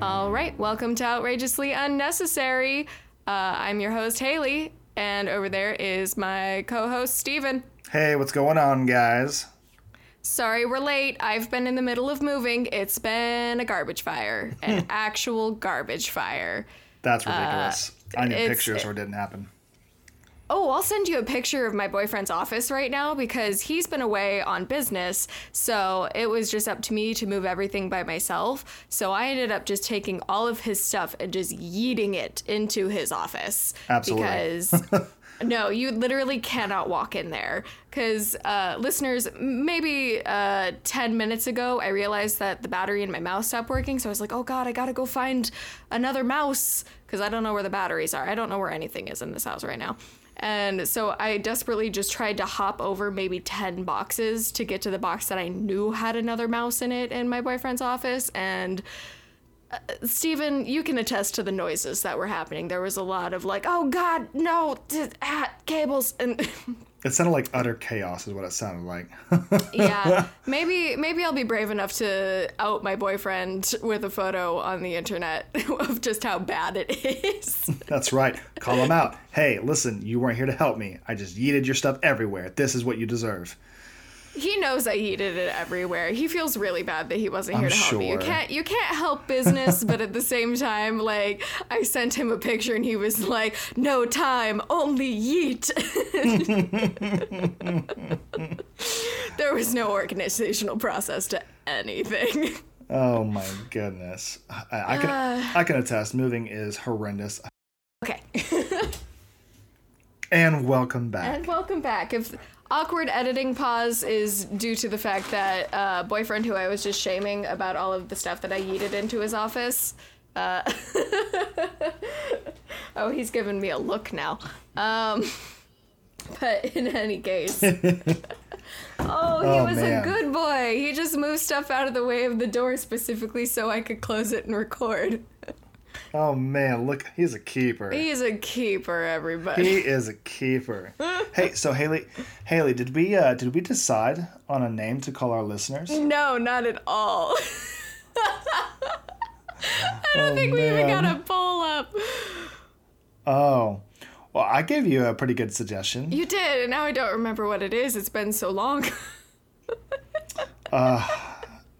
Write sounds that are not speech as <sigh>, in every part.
All right, welcome to Outrageously Unnecessary. Uh, I'm your host, Haley, and over there is my co host, Steven. Hey, what's going on, guys? Sorry we're late. I've been in the middle of moving. It's been a garbage fire, an <laughs> actual garbage fire. That's ridiculous. I need it's- pictures or it didn't happen. Oh, I'll send you a picture of my boyfriend's office right now because he's been away on business. So it was just up to me to move everything by myself. So I ended up just taking all of his stuff and just yeeting it into his office. Absolutely. Because. <laughs> No, you literally cannot walk in there. Because, uh, listeners, maybe uh, 10 minutes ago, I realized that the battery in my mouse stopped working. So I was like, oh God, I gotta go find another mouse. Because I don't know where the batteries are. I don't know where anything is in this house right now. And so I desperately just tried to hop over maybe 10 boxes to get to the box that I knew had another mouse in it in my boyfriend's office. And uh, Steven, you can attest to the noises that were happening. There was a lot of like, oh God, no, t- ah, cables. And <laughs> It sounded like utter chaos, is what it sounded like. <laughs> yeah, maybe maybe I'll be brave enough to out my boyfriend with a photo on the internet <laughs> of just how bad it is. <laughs> That's right. Call him out. Hey, listen, you weren't here to help me. I just yeeted your stuff everywhere. This is what you deserve. He knows I heated it everywhere. He feels really bad that he wasn't here I'm to help me. You can't you can't help business, but at the same time, like I sent him a picture and he was like, "No time, only yeet." <laughs> there was no organizational process to anything. Oh my goodness. I, I can uh. I can attest. Moving is horrendous. Okay. <laughs> And welcome back. And welcome back. If awkward editing pause is due to the fact that uh, boyfriend who I was just shaming about all of the stuff that I yeeted into his office. Uh, <laughs> oh, he's giving me a look now. Um, <laughs> but in any case. <laughs> Oh, he Oh, was man. a good boy. He just moved stuff out of the way of the door specifically so I could close it and record. Oh man, look, he's a keeper. He's a keeper, everybody. He is a keeper. <laughs> hey, so Haley, Haley, did we uh, did we decide on a name to call our listeners? No, not at all. <laughs> I don't Oh, think we even got a poll up. Oh, well, I gave you a pretty good suggestion. You did, and now I don't remember what it is. It's been so long. <laughs> uh,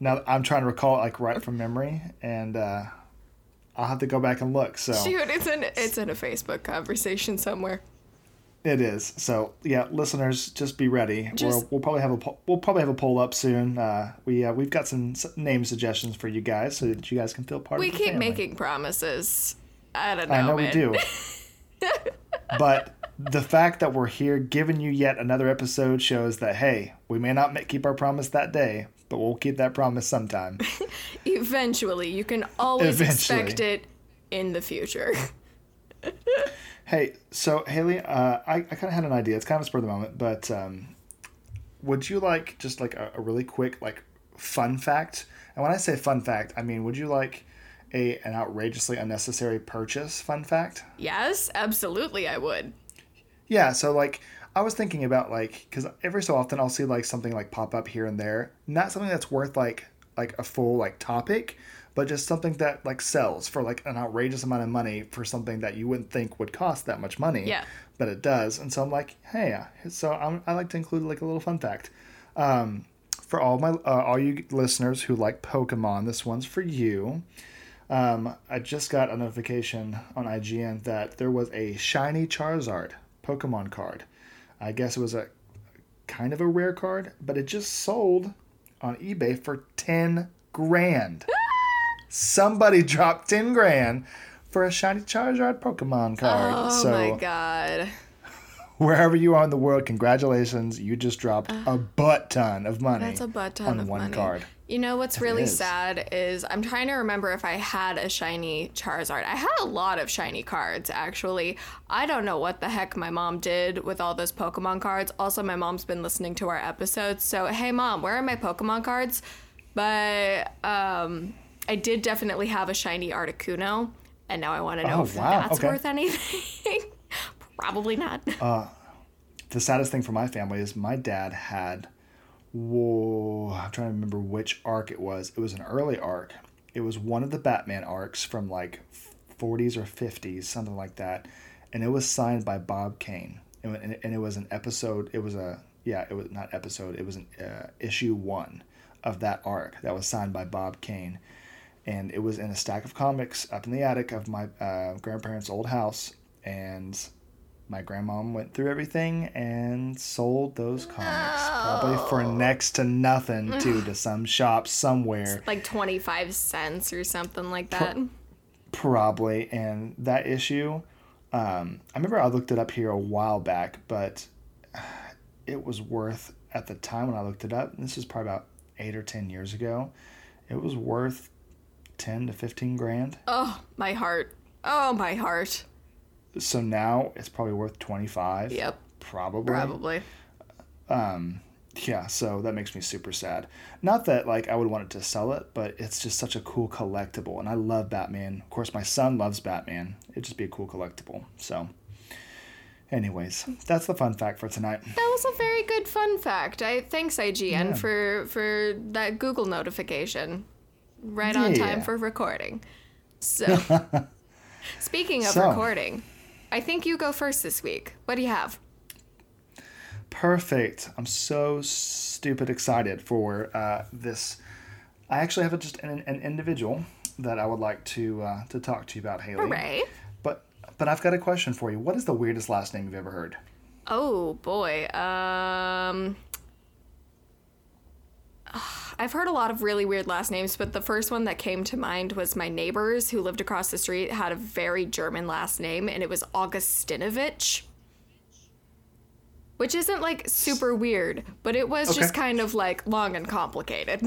Now I'm trying to recall it like right from memory, and uh, I'll have to go back and look. So Shoot, it's in it's in a Facebook conversation somewhere. it is. So yeah, listeners, just be ready. Just- we'll, we'll probably have a po- we'll probably have a poll up soon. Uh, we uh, we've got some name suggestions for you guys, so that you guys can feel part We of We keep family. making promises. I don't know. I know we do. <laughs> but the fact that we're here giving you yet another episode shows that hey, we may not keep our promise that day, but we'll keep that promise sometime. <laughs> Eventually, you can always Eventually. expect it in the future. <laughs> hey, so Haley, uh, I, I kind of had an idea. It's kind of spur of the moment, but um, would you like just like a, a really quick like fun fact? And when I say fun fact, I mean would you like a an outrageously unnecessary purchase fun fact? yes, absolutely, I would. Yeah, so like I was thinking about like because every so often I'll see like something like pop up here and there, not something that's worth like like a full like topic, but just something that like sells for like an outrageous amount of money for something that you wouldn't think would cost that much money. Yeah. but it does, and so I'm like, hey, uh, so I'm, I like to include like a little fun fact. Um, for all my uh, all you listeners who like Pokemon, this one's for you. Um, I just got a notification on IGN that there was a shiny Charizard Pokemon card. I guess it was a kind of a rare card, but it just sold on eBay for 10 grand. <laughs> Somebody dropped 10 grand for a shiny Charizard Pokemon card. Oh so my god. <laughs> wherever you are in the world, congratulations. You just dropped a butt ton of money Uh, That's a butt ton on of one money. card. You know what's really is. sad is I'm trying to remember if I had a shiny Charizard. I had a lot of shiny cards actually. I don't know what the heck my mom did with all those Pokemon cards. Also, my mom's been listening to our episodes, so hey mom, where are my Pokemon cards? But um, I did definitely have a shiny Articuno, and now I want to know Oh, if wow, that's okay. worth anything. <laughs> Probably not. the saddest thing for my family is my dad had whoa i'm trying to remember which arc it was it was an early arc it was one of the Batman arcs from like 40s or 50s, something like that, and it was signed by Bob Kane, and, and it was an episode. It was a yeah, it was not episode. It was an uh, issue one of that arc that was signed by Bob Kane, and it was in a stack of comics up in the attic of my uh, grandparents' old house, and my grandmom went through everything and sold those comics probably for next to nothing <laughs> too to some shop somewhere Like 25 cents or something like that. probably and that issue um, i remember i looked it up here a while back but <sighs> it was worth at the time when i looked it up and this is probably about eight or ten years ago it was worth 10 to 15 grand Oh, my heart. Oh, my heart. So now it's probably worth 25 Yep, probably probably. Um, yeah so that makes me super sad not that like i would want it to sell it but it's just such a cool collectible and i love batman of course my son loves batman it'd just be a cool collectible so anyways that's the fun fact for tonight That was a very good fun fact. I thanks IGN Yeah. for for that Google notification. Right on time for recording. So, <laughs> speaking of So. recording, I think you go first this week. What do you have? perfect i'm so stupid excited for uh, this i actually have a, just an, an individual that i would like to uh, to talk to you about haley Hooray! but but i've got a question for you what is the weirdest last name you've ever heard Oh boy. Um <sighs> I've heard a lot of really weird last names, but the first one that came to mind was my neighbors who lived across the street had a very German last name and it was Augustinovich. Which isn't like super weird, but it was just kind of like long and complicated.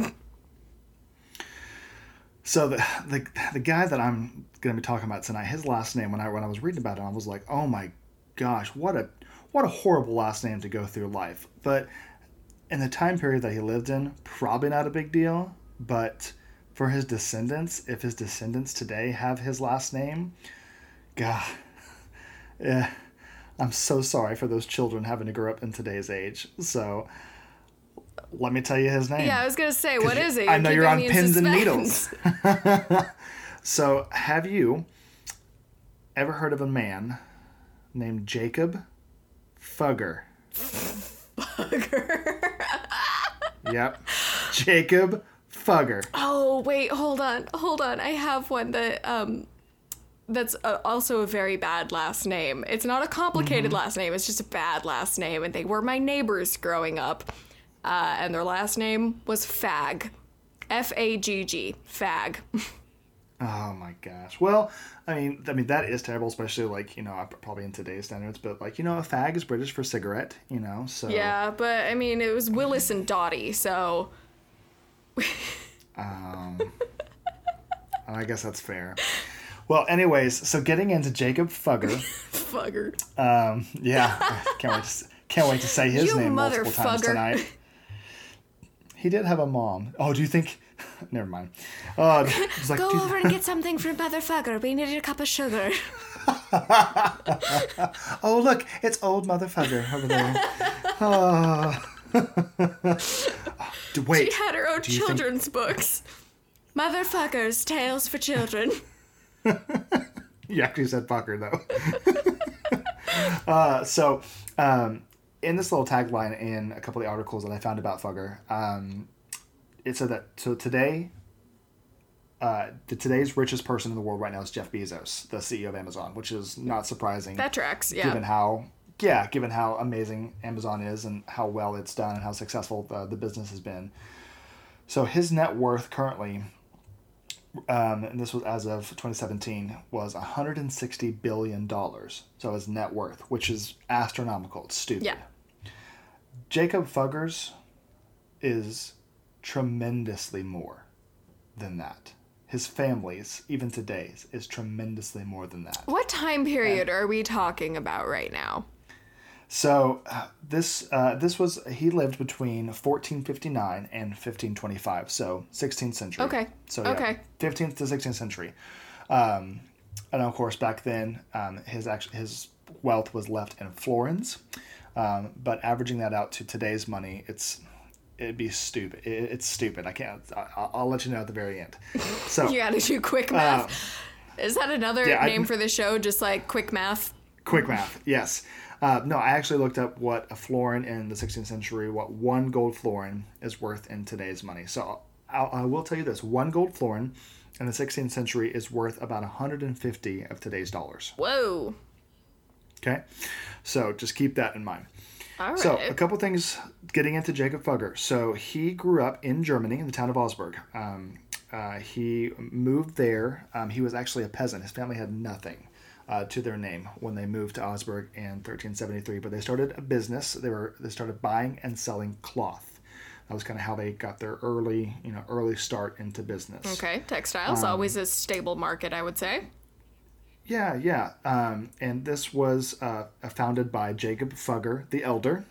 So the, the the guy that I'm going to be talking about tonight, his last name when I when I was reading about it, I was like, oh my gosh, what a what a horrible last name to go through life. But in the time period that he lived in, probably not a big deal. But for his descendants, if his descendants today have his last name, God, yeah, eh, I'm so sorry for those children having to grow up in today's age. So let me tell you his name. yeah, I was gonna say, what is it? I know you're on pins and needles. <laughs> So, have you ever heard of a man named Jacob Fugger? <laughs> Yep. Jacob Fugger. Oh wait, hold on, hold on. I have one that um, that's uh also a very bad last name. It's not a complicated last name. It's just a bad last name, and they were my neighbors growing up, uh, and their last name was Fag, F A G G, Fag. <laughs> Oh my gosh. Well, I mean, I mean that is terrible, especially like you know probably in today's standards. But like you know, a fag is British for cigarette. You know, so yeah, but I mean, it was Willis and Dottie, so Um, <laughs> I guess that's fair. Well, anyways, so getting into Jacob Fugger. <laughs> fugger. Um, yeah, can't wait. To, can't wait to say his You name multiple times tonight. He did have a mom. Oh, do you think? <laughs> Never mind. It's like, Go over and get something for Motherfucker. We need a cup of sugar. <laughs> oh, look, it's old motherfucker over there. <laughs> Oh. Wait, She had her own you think- children's books. Motherfuckers, Tales for Children. you actually said fucker though. uh, so, um, in this little tagline in a couple of the articles that I found about Fugger, um, it said that so today, uh, the today's richest person in the world right now is Jeff Bezos, the CEO of Amazon, which is not surprising. That tracks, yeah. given how yeah given how amazing amazon is and how well it's done and how successful the, the business has been so his net worth currently um, and this was as of 2017 was 160 billion dollars so his net worth which is astronomical it's stupid Yeah. jacob fuggers is tremendously more than that his family's even today's is tremendously more than that What time period are we talking about right now? So uh, this uh, this was he lived between 1459 and 1525, so 16th century. Okay. So yeah, Okay. 15th to 16th century, um, and of course back then um, his actually his wealth was left in florins, um, but averaging that out to today's money, it's it'd be stupid. It, it's stupid. I can't. I, I'll let you know at the very end. <laughs> So You gotta do quick math. Is that another yeah, I- name for the show? Just like quick math? quick math. Yes. Uh, no, I actually looked up what a florin in the 16th century, what one gold florin is worth in today's money. So I'll, I will tell you this: one gold florin in the 16th century is worth about 150 of today's dollars. Whoa. Okay, so just keep that in mind. Right. So, a couple things getting into Jacob Fugger. So, he grew up in Germany, in the town of Augsburg. Um, uh, he moved there. Um, he was actually a peasant. His family had nothing uh, to their name when they moved to Augsburg in 1373. But they started a business. They were they started buying and selling cloth. That was kind of how they got their early, you know, early start into business. okay, textiles, Um, always a stable market, I would say. Yeah, yeah. Um, and this was uh, founded by Jacob Fugger the Elder.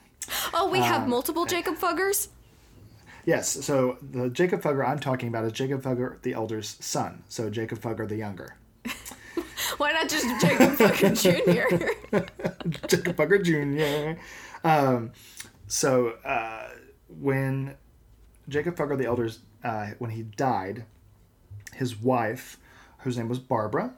Oh, we Um, have multiple Jacob Fuggers? Yes, so the Jacob Fugger I'm talking about is Jacob Fugger the elder's son. So Jacob Fugger the younger. <laughs> Why not just Jacob Fugger <laughs> Jr.? <laughs> Jacob Fugger Jr. Um, so uh, when Jacob Fugger the elder's uh, when he died, his wife, whose name was Barbara,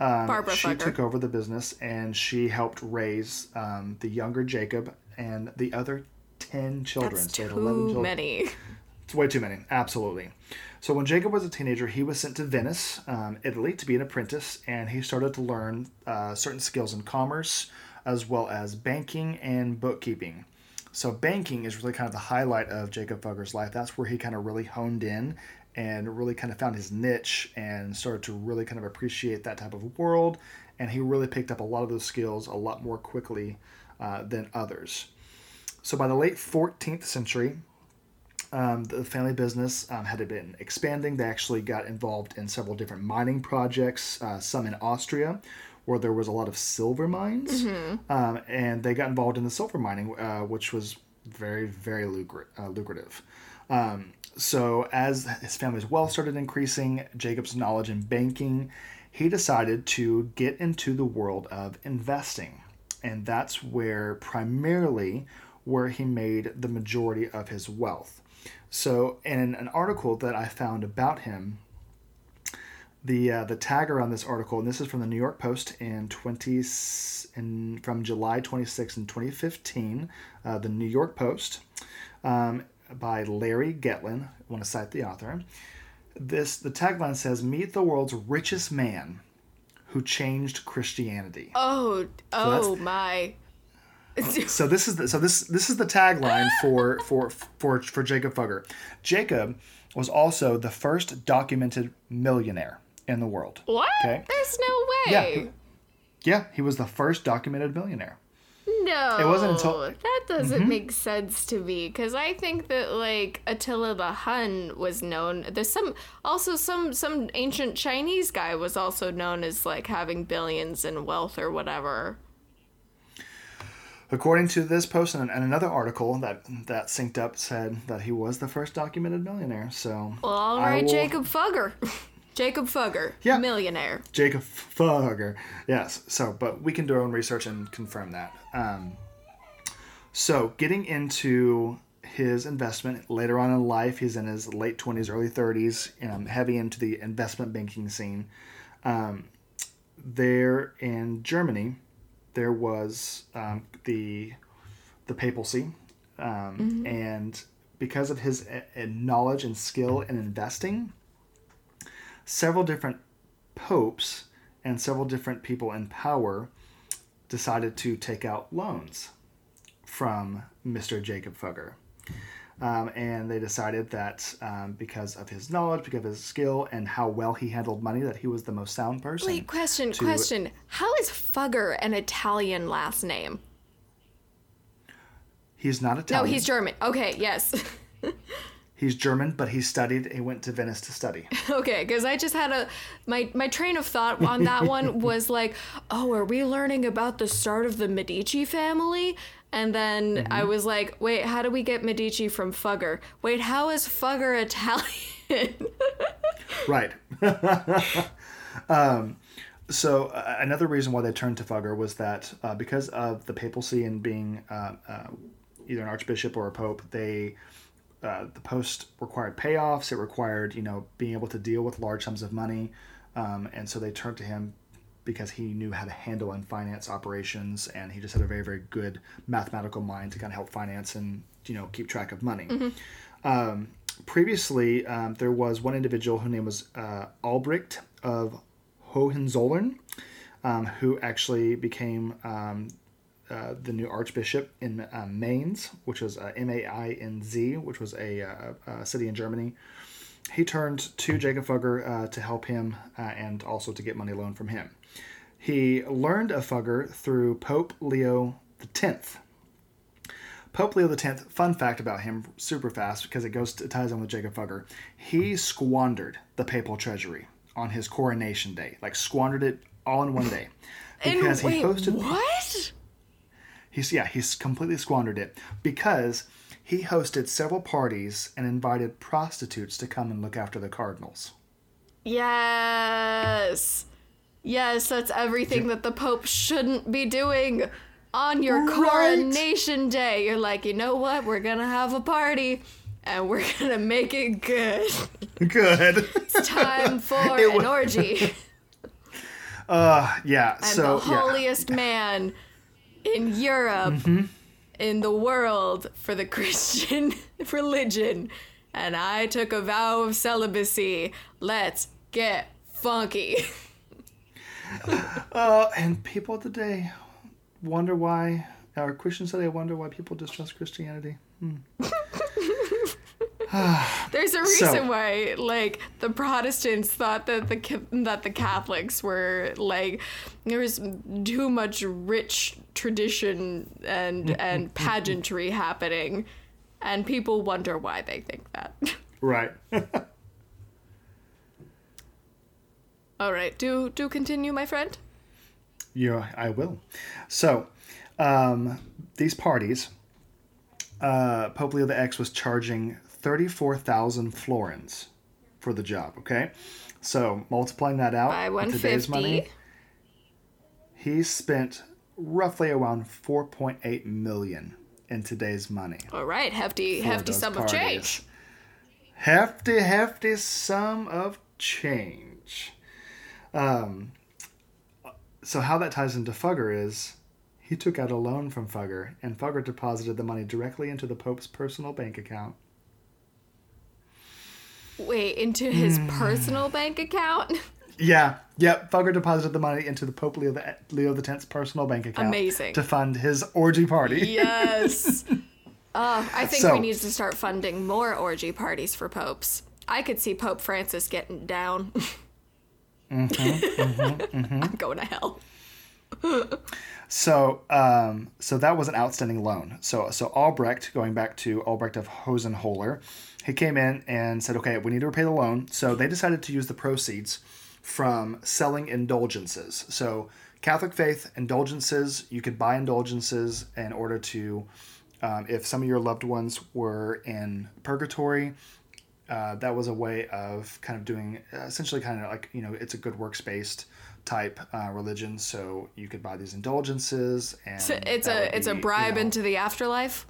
um, Barbara she Fugger. took over the business and she helped raise um, the younger Jacob and the other ten children. That's so too 11 children. many. It's way too many, absolutely. So when Jacob was a teenager, he was sent to Venice, um, Italy, to be an apprentice, and he started to learn uh, certain skills in commerce, as well as banking and bookkeeping. So banking is really kind of the highlight of Jacob Fugger's life. That's where he kind of really honed in and really kind of found his niche and started to really kind of appreciate that type of world. And he really picked up a lot of those skills a lot more quickly uh, than others. So by the late 14th century, um, the family business um, had been expanding. They actually got involved in several different mining projects, uh, some in Austria, where there was a lot of silver mines. Um, and they got involved in the silver mining, uh, which was very, very uh, lucrative. Um, so, as his family's wealth started increasing, Jacob's knowledge in banking, he decided to get into the world of investing. And that's where primarily where he made the majority of his wealth. So, in an article that I found about him, the uh, the tagger on this article, and this is from the New York Post in twenty in from July twenty sixth in twenty fifteen, uh, the New York Post, um, by Larry Getlen. I want to cite the author. This the tagline says, "Meet the world's richest man, who changed Christianity." Oh, oh my. <laughs> so this is the, so this this is the tagline for for for for Jacob Fugger. Jacob was also the first documented millionaire in the world. What? Okay. There's no way. Yeah. Yeah, he was the first documented millionaire. No. It wasn't until- that doesn't mm-hmm. make sense to me because I think that like Attila the Hun was known. There's some also some some ancient Chinese guy was also known as like having billions in wealth or whatever. According to this post and, and another article that that synced up said that he was the first documented millionaire. So Well, all right, will- Jacob Fugger. <laughs> Jacob Fugger, Yeah. millionaire. Jacob Fugger. Yes. So, but we can do our own research and confirm that. Um, so, getting into his investment later on in life, he's in his late 20s, early 30s, um, heavy into the investment banking scene. Um, there in Germany, there was um, the the papacy, um, and because of his uh, uh, knowledge and skill in investing, several different popes and several different people in power decided to take out loans from Mr. Jacob Fugger. Um, and they decided that um, because of his knowledge, because of his skill, and how well he handled money, that he was the most sound person. Wait, question, to- question. How is Fugger an Italian last name? He's not Italian. No, he's German. Okay, yes. <laughs> He's German, but he studied. He went to Venice to study. <laughs> Okay, because I just had a my my train of thought on that one <laughs> was like, oh, are we learning about the start of the Medici family? And then I was like, wait, how do we get Medici from Fugger? Wait, how is Fugger Italian? <laughs> right. um, so uh, another reason why they turned to Fugger was that uh, because of the papacy and being uh, uh, either an archbishop or a pope, they uh, the post required payoffs. It required you know being able to deal with large sums of money, um, and so they turned to him because he knew how to handle and finance operations, and he just had a very very good mathematical mind to kind of help finance and you know keep track of money. Um, previously, um, there was one individual whose name was uh, Albrecht of Hohenzollern, um, who actually became um, uh, the new archbishop in uh, Mainz, which was uh, M A I N Z, which was a, uh, city in Germany. He turned to Jacob Fugger uh, to help him uh, and also to get money loan from him. He learned of Fugger through Pope Leo X. Pope Leo X, fun fact about him, super fast because it goes it ties in with Jacob Fugger. He squandered the papal treasury on his coronation day, like squandered it all in one day, because and he wait, hosted. what? He's yeah, he's completely squandered it because he hosted several parties and invited prostitutes to come and look after the cardinals. Yes. Yes, that's everything that the Pope shouldn't be doing on your Right. coronation day. You're like, you know what? We're gonna have a party and we're <laughs> gonna make it good. Good. It's time <laughs> for It an wa- orgy. <laughs> uh, yeah. I'm so the yeah. Holiest man in Europe, in the world, for the <laughs> Christian religion. And I took a vow of celibacy. Let's get funky. <laughs> Uh, and people today wonder why, or Christians today wonder why people distrust Christianity. <laughs> <sighs> There's a So- reason why, like, the Protestants thought that the that the Catholics were like there was too much rich tradition and mm, mm, and mm, pageantry happening, and people wonder why they think that. <laughs> Right. <laughs> All right, do do continue, my friend. Yeah, I will. So, um, these parties, uh, Pope Leo the X was charging 34,000 florins for the job, okay? So, multiplying that out By with today's money, he spent roughly around 4.8 million in today's money. All right, hefty hefty sum of change. Hefty, hefty sum of change. Um, so how that ties into Fugger is he took out a loan from Fugger, and Fugger deposited the money directly into the Pope's personal bank account. Wait, into his Hmm. personal bank account? <laughs> Yeah, yep. Fugger deposited the money into the Pope Leo the Leo the Tenth's personal bank account. Amazing. To fund his orgy party. yes. Uh, <laughs> I think So- we need to start funding more orgy parties for popes. I could see Pope Francis getting down. <laughs> Mm-hmm, I'm going to hell. So, um, so that was an outstanding loan. So, so Albrecht, going back to Albrecht of Hosenholer, he came in and said, "Okay, we need to repay the loan." So they decided to use the proceeds from selling indulgences. So, Catholic faith indulgences, you could buy indulgences in order to, um, if some of your loved ones were in purgatory, uh, that was a way of kind of doing uh, essentially kind of like you know it's a good works based type uh, religion so you could buy these indulgences and So it's a would it's a be, you bribe know, into the afterlife.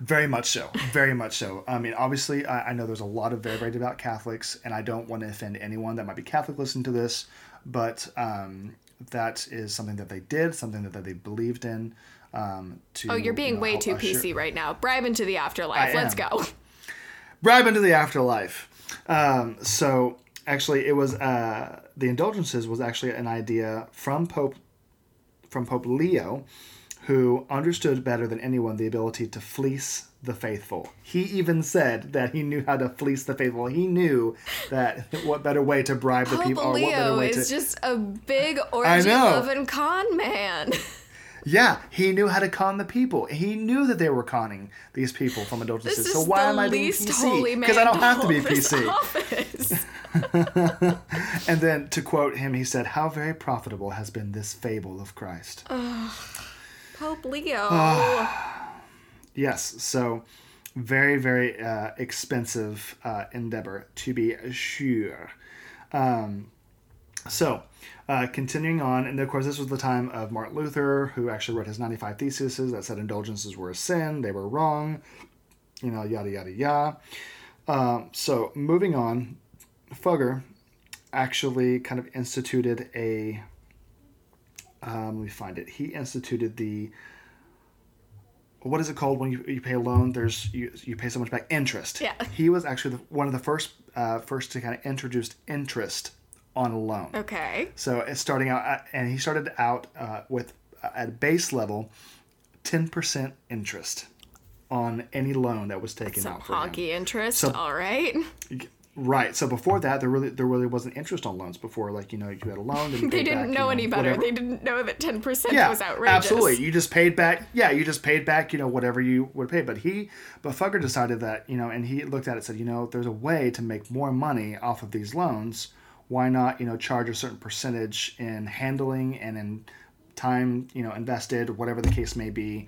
Very much so very much so i mean obviously I, I know there's a lot of very very devout catholics and i don't want to offend anyone that might be catholic listening to this but um, that is something that they did something that, that they believed in um, to Oh, you're being you know, way too usher- PC right now. Bribe into the afterlife. I Let's am. go. bribe into the afterlife. Um, so actually, it was uh, the indulgences was actually an idea from Pope from Pope Leo, who understood better than anyone the ability to fleece the faithful. He even said that he knew how to fleece the faithful. He knew that what better way to bribe the people, or what better Leo way is to just a big <laughs> orgy loving con man. <laughs> Yeah, he knew how to con the people. He knew that they were conning these people from indulgences. So why am I being PC? Because I don't have to be PC. <laughs> And then to quote him, he said, "How very profitable has been this fable of Christ." Pope Leo. Ah. <sighs> Yes, so very very uh, expensive uh, endeavor to be sure. Um, so. Uh, continuing on, and of course, this was the time of Martin Luther, who actually wrote his 95 Theses that said indulgences were a sin, they were wrong. you know, yada yada yada. Um, so moving on, Fugger actually kind of instituted a. Um, let me find it. He instituted the. What is it called when you, you pay a loan? There's you, you pay so much back interest. Yeah. He was actually the, one of the first uh, first to kind of introduce interest on a loan. Okay. So it's starting out, at, and he started out uh, with uh, at base level, ten percent interest on any loan that was taken Some out for him. interest. So- All right. Right. So before that, there really there really wasn't interest on loans before. Like you know, you had a loan. <laughs> They didn't back, know you any better. whatever. They didn't know that 10% yeah, was outrageous. absolutely. You just paid back. Yeah, you just paid back. You know, whatever you would pay. But he, but Fugger decided that you know, and he looked at it and said, you know, there's a way to make more money off of these loans. Why not, you know, charge a certain percentage in handling and in time, you know, invested, whatever the case may be,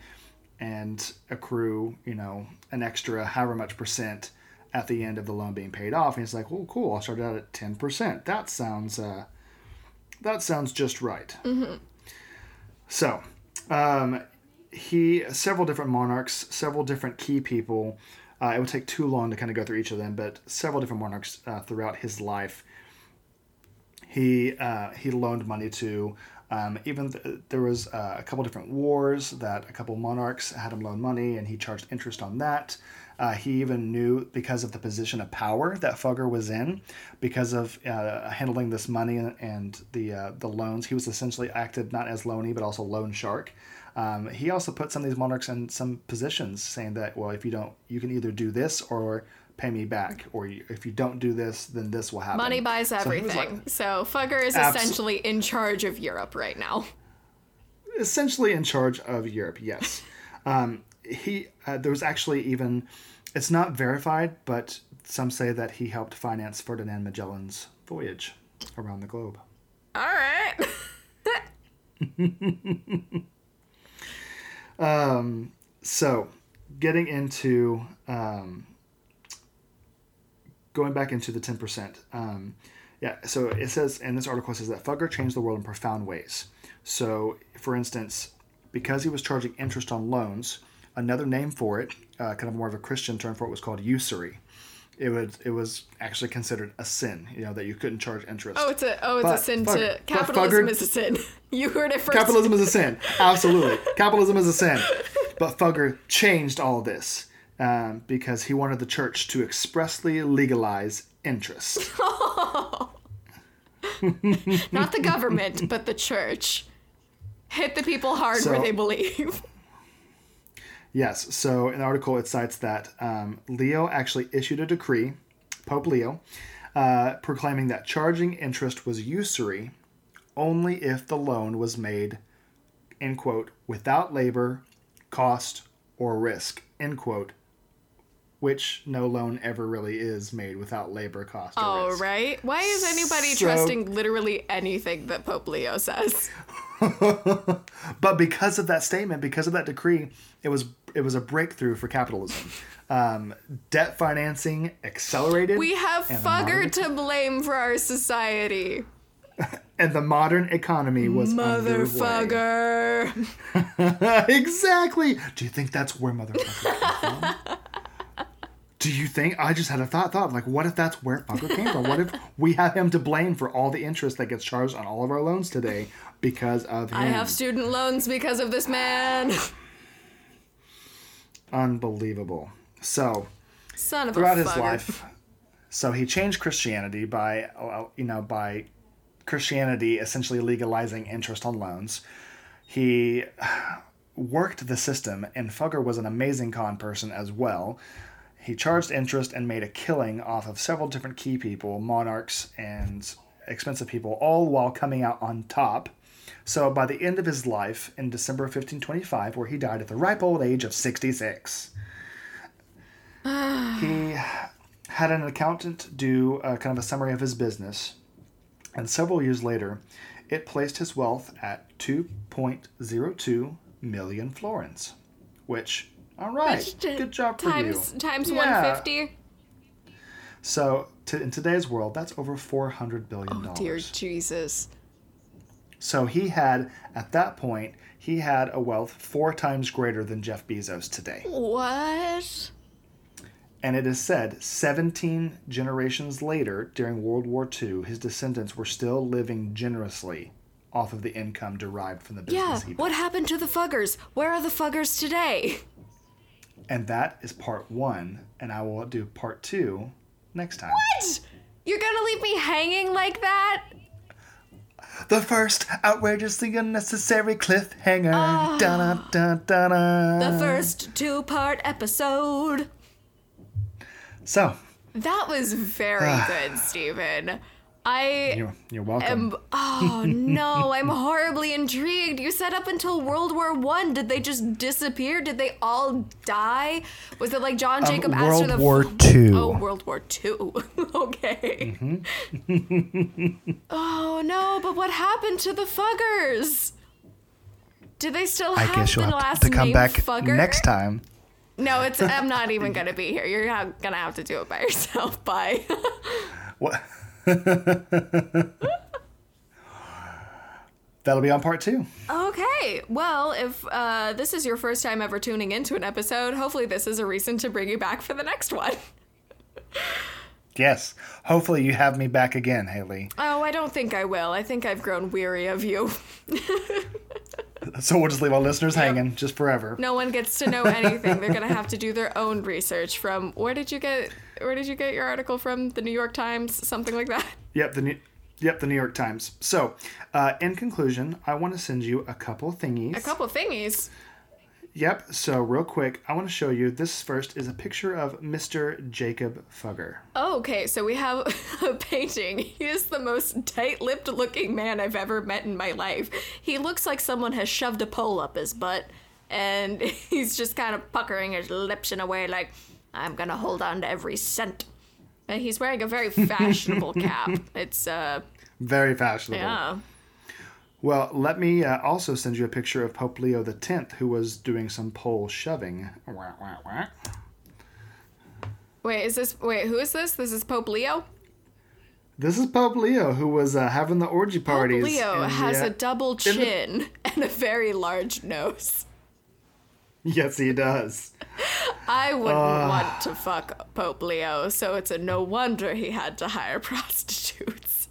and accrue, you know, an extra however much percent at the end of the loan being paid off. And he's like, well, cool. I'll start out at ten percent. That sounds, uh, that sounds just right. So, um, he several different monarchs, several different key people. Uh, it would take too long to kind of go through each of them, but several different monarchs uh, throughout his life. He uh, he loaned money to. Um, even th- there was uh, a couple different wars that a couple monarchs had him loan money, and he charged interest on that. Uh, he even knew because of the position of power that Fugger was in, because of uh, handling this money and, and the uh, the loans. He was essentially acted not as loany but also loan shark. Um, he also put some of these monarchs in some positions, saying that well, if you don't, you can either do this or pay me back, or if you don't do this, then this will happen. Money buys So everything. like- So Fugger is Abso- essentially in charge of Europe right now. essentially in charge of Europe. Yes, <laughs> um, he. Uh, there was actually even. It's not verified, but some say that he helped finance Ferdinand Magellan's voyage around the globe. All right. <laughs> um, So, getting into um, going back into the ten percent. Um, yeah. So it says in this article it says that Fugger changed the world in profound ways. So, for instance, because he was charging interest on loans, another name for it, uh, kind of more of a Christian term for it, was called usury. It was it was actually considered a sin. You know that you couldn't charge interest. Oh, it's a oh, it's But a sin to capitalism Fugger- is a sin. <laughs> You heard it first. Capitalism is a sin. <laughs> Absolutely. Capitalism is a sin. <laughs> But Fugger changed all this um, because he wanted the church to expressly legalize interest. Not the government, but the church. Hit the people hard where they believe. Yes. So in the article, it cites that um, Leo actually issued a decree, Pope Leo, uh, proclaiming that charging interest was usury only if the loan was made, end quote, without labor, cost, or risk, end quote, which no loan ever really is made without labor, cost, or risk. Oh, risk. right. Why is anybody So- trusting literally anything that Pope Leo says? <laughs> But because of that statement, because of that decree, it was it was a breakthrough for capitalism. Um, debt financing accelerated. We have Fugger to blame for our society. <laughs> and the modern economy was. Motherfucker. <laughs> exactly. Do you think that's where motherfucker came from? Do you think I just had a thought thought like what if that's where fucker came from? What if we have him to blame for all the interest that gets charged on all of our loans today because of him? I have student loans because of this man. <laughs> Unbelievable. So Son of throughout his life. So he changed Christianity by, you know, by Christianity essentially legalizing interest on loans. He worked the system, and Fugger was an amazing con person as well. He charged interest and made a killing off of several different key people, monarchs, and expensive people, all while coming out on top. So by the end of his life, in December of 1525, where he died at the ripe old age of 66, <sighs> he had an accountant do a, kind of a summary of his business, and several years later, it placed his wealth at 2.02 million florins, which, all right, Which, good job for times you. times Yeah. 150. So, to, in today's world, that's over 400 billion dollars. Oh, Dear Jesus. So he had, at that point, he had a wealth four times greater than Jeff Bezos today. What? And it is said 17 generations later, during World War II, his descendants were still living generously off of the income derived from the business Yeah. What happened to the Fuggers? Where are the Fuggers today? And that is part one. And I will do part two next time. What? You're gonna leave me hanging like that? The first outrageously unnecessary cliffhanger. Da da da da da. Ah. The first two part episode. So, That was very good, Steven. I you're, you're welcome. am. Oh no, <laughs> I'm horribly intrigued. You said up until World War One, did they just disappear? Did they all die? Was it like John Jacob Astor? Um, World the War Two. Oh, World War Two. <laughs> okay. Mm-hmm. <laughs> oh no, but what happened to the Fuggers? Do they still I have guess the you'll have last to, to come name back Fugger? next time. No, it's. I'm not even gonna be here. You're gonna have to do it by yourself. Bye. What? <laughs> That'll be on part two. Okay. Well, if uh, this is your first time ever tuning into an episode, hopefully this is a reason to bring you back for the next one. <laughs> Yes. Hopefully you have me back again, Haley. Oh, I don't think I will. I think I've grown weary of you. <laughs> So we'll just leave our listeners hanging just forever. No one gets to know anything. They're gonna have to do their own research. From where did you get? Where did you get your article from? The New York Times, something like that. <laughs> Yep, the New, yep, the New York Times. So, uh, in conclusion, I want to send you a couple thingies. A couple thingies. Yep. So real quick, I want to show you. This first is a picture of Mr. Jacob Fugger. Oh, okay, so we have <laughs> a painting. He is the most tight-lipped looking man I've ever met in my life. He looks like someone has shoved a pole up his butt, and <laughs> he's just kind of puckering his lips in a way like, I'm gonna hold on to every cent. And he's wearing a very <laughs> fashionable cap. It's, uh, Very fashionable. yeah. Well, let me uh, also send you a picture of Pope Leo X, who was doing some pole shoving. Wah, wah, wah. Wait, is this, wait, who is this? This is Pope Leo? This is Pope Leo, who was uh, having the orgy parties. Pope. Leo in the, has uh, a double the- chin <laughs> and a very large nose. <laughs> Yes, he does. I wouldn't want to fuck Pope Leo, so it's a no wonder he had to hire <laughs> prostitutes.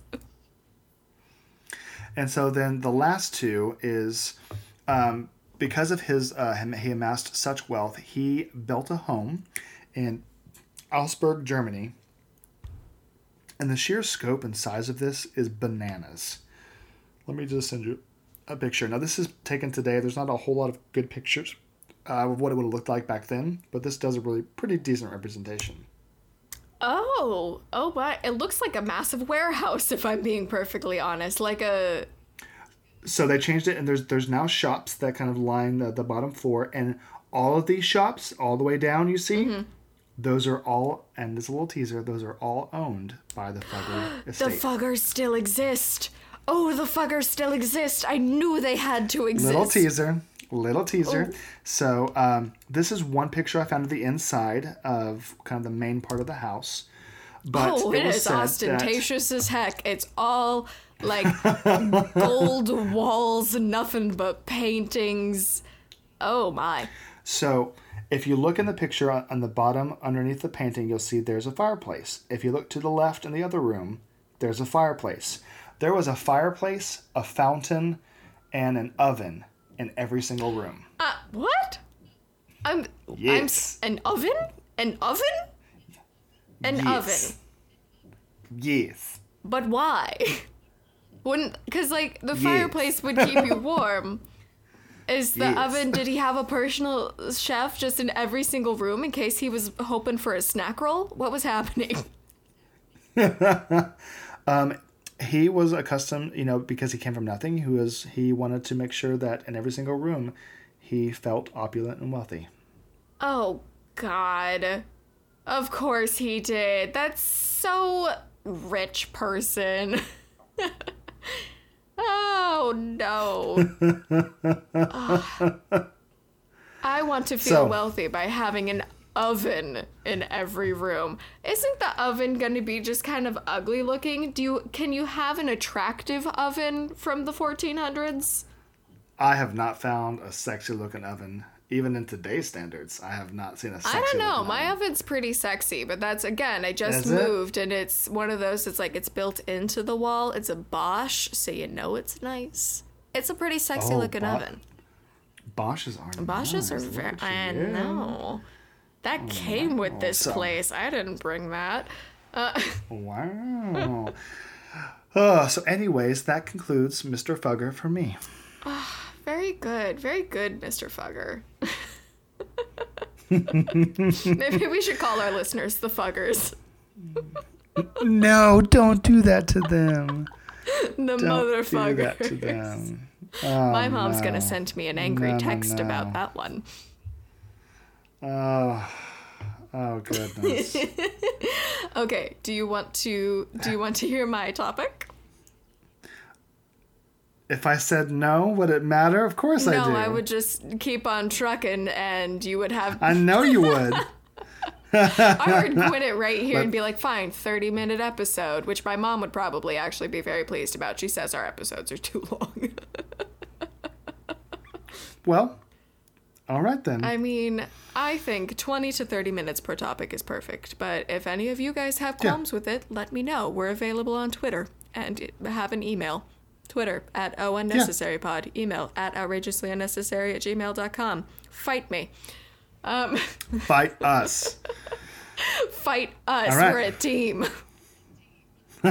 And so then the last two is um, because of his, uh, he amassed such wealth, he built a home in Augsburg, Germany. And the sheer scope and size of this is bananas. Let me just send you a picture. Now, this is taken today. There's not a whole lot of good pictures uh, of what it would have looked like back then, but this does a really pretty decent representation. Oh, oh, what? It looks like a massive warehouse, if I'm being perfectly honest. Like a. so they changed it and there's there's now shops that kind of line the, the bottom floor and all of these shops all the way down you see Mm-hmm. those are all and this a little teaser those are all owned by the Fugger <gasps> estate. The Fuggers still exist. Oh, the Fuggers still exist. I knew they had to exist. little teaser little teaser Oh. so um, this is one picture i found of the inside of kind of the main part of the house but Oh, it it was that- ostentatious as heck. It's all like <laughs> gold walls, nothing but paintings. Oh my. So, if you look in the picture on the bottom underneath the painting, you'll see there's a fireplace. If you look to the left in the other room, there's a fireplace. There was a fireplace, a fountain, and an oven in every single room. Uh, what? I'm. I'm Yes. an oven? An oven? An Yes. oven. Yes. But why? <laughs> Wouldn't because like the Yes. fireplace would keep you <laughs> warm. Is the Yes. oven? Did he have a personal chef just in every single room in case he was hoping for a snack roll? What was happening? <laughs> He was accustomed, you know, because he came from nothing, he was he wanted to make sure that in every single room he felt opulent and wealthy. Oh God! Of course he did. That's so rich person. <laughs> oh no. Ugh. <laughs> Ah. I want to feel So- wealthy by having an oven in every room. Isn't the oven going to be just kind of ugly looking? Do you can you have an attractive oven from the 1400s? I have not found a sexy looking oven even in today's standards, I have not seen a sexy I don't know. My oven. oven's pretty sexy, but that's again, I just Is it? moved and it's one of those it's like it's built into the wall. It's a Bosch, so you know it's nice. It's a pretty sexy Oh, looking Bo- oven. Bosch's are Bosches are very I know. That came with this So- place. I didn't bring that. Uh, <laughs> Wow. uh, so, anyways, that concludes Mr. Fugger for me. very good. Very good, Mr. Fugger. <laughs> Maybe we should call our listeners the Fuggers. No, don't do that to them. <laughs> The Don't mother do that to them. My Oh, mom's no. gonna send me an angry no, text no. about that one. Oh, oh goodness. <laughs> Okay, do you want to do you want to hear my topic? if I said no, would it matter? Of course I do. no, I would just keep on trucking and you would have I know you would. <laughs> I would quit it right here and be like, fine, 30 minute episode, which my mom would probably actually be very pleased about. She says our episodes are too long. <laughs> well, all right then. I mean, I think 20 to 30 minutes per topic is perfect, but if any of you guys have Yeah. qualms with it, let me know. We're available on Twitter and have an email. Twitter at O Unnecessary Pod. Email at outrageously unnecessary at gmail.com. Fight me. Um, <laughs> Fight us. fight us. Right. We're a team. <laughs> <laughs>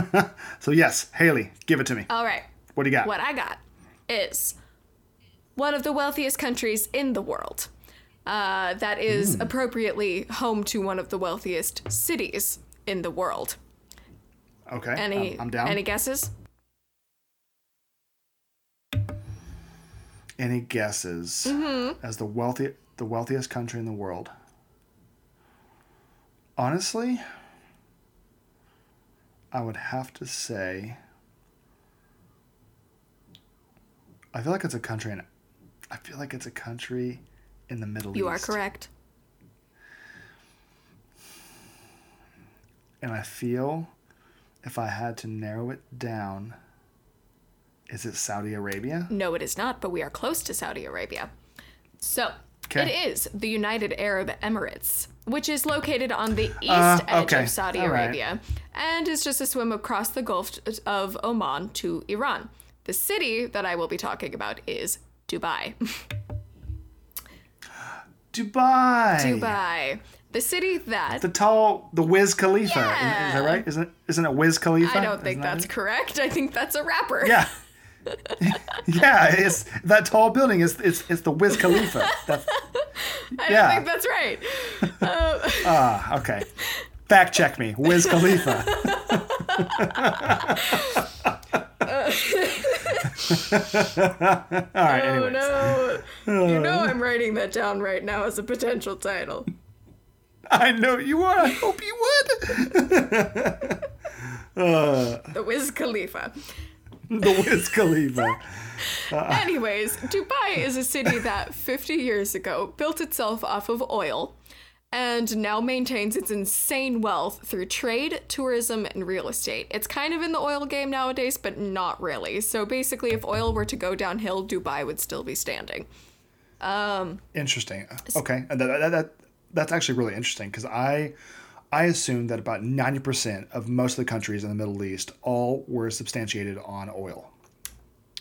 So yes, Haley, give it to me. All right. What do you got? What I got is one of the wealthiest countries in the world. Uh, that is Hmm. appropriately home to one of the wealthiest cities in the world. Okay, Any I'm, I'm down. any guesses? Any guesses Mm-hmm. as the wealthy the wealthiest country in the world? Honestly, I would have to say I feel like it's a country in I feel like it's a country in the Middle East. You are correct. And I feel if I had to narrow it down, is it Saudi Arabia? No, it is not, but we are close to Saudi Arabia. So, Okay. it is the United Arab Emirates, which is located on the east Uh, edge okay. of Saudi All right. Arabia and is just a swim across the Gulf of Oman to Iran. The city that I will be talking about is Dubai. <gasps> Dubai. Dubai. The city that The tall, the Wiz Khalifa. Is- Is, that right? Isn't it, isn't it Wiz Khalifa? I don't think that that's it? correct. I think that's a rapper. Yeah. <laughs> yeah, it's that tall building is it's it's the Wiz Khalifa. That's, <laughs> I yeah. don't think that's right. Uh, <laughs> ah, okay. Fact check me, Wiz Khalifa. <laughs> All right. oh Anyways, no. You know uh. I'm writing that down right now as a potential title. I know you are. I hope you would. <laughs> Uh. The Wiz Khalifa. the Wiz Khalifa. <laughs> Anyways, Dubai is a city that 50 years ago built itself off of oil and now maintains its insane wealth through trade, tourism, and real estate. It's kind of in the oil game nowadays, but not really. So basically, if oil were to go downhill, Dubai would still be standing. Um, Interesting. Okay, and that, that, that that's actually really interesting because I I assumed that about ninety percent of most of the countries in the Middle East all were substantiated on oil.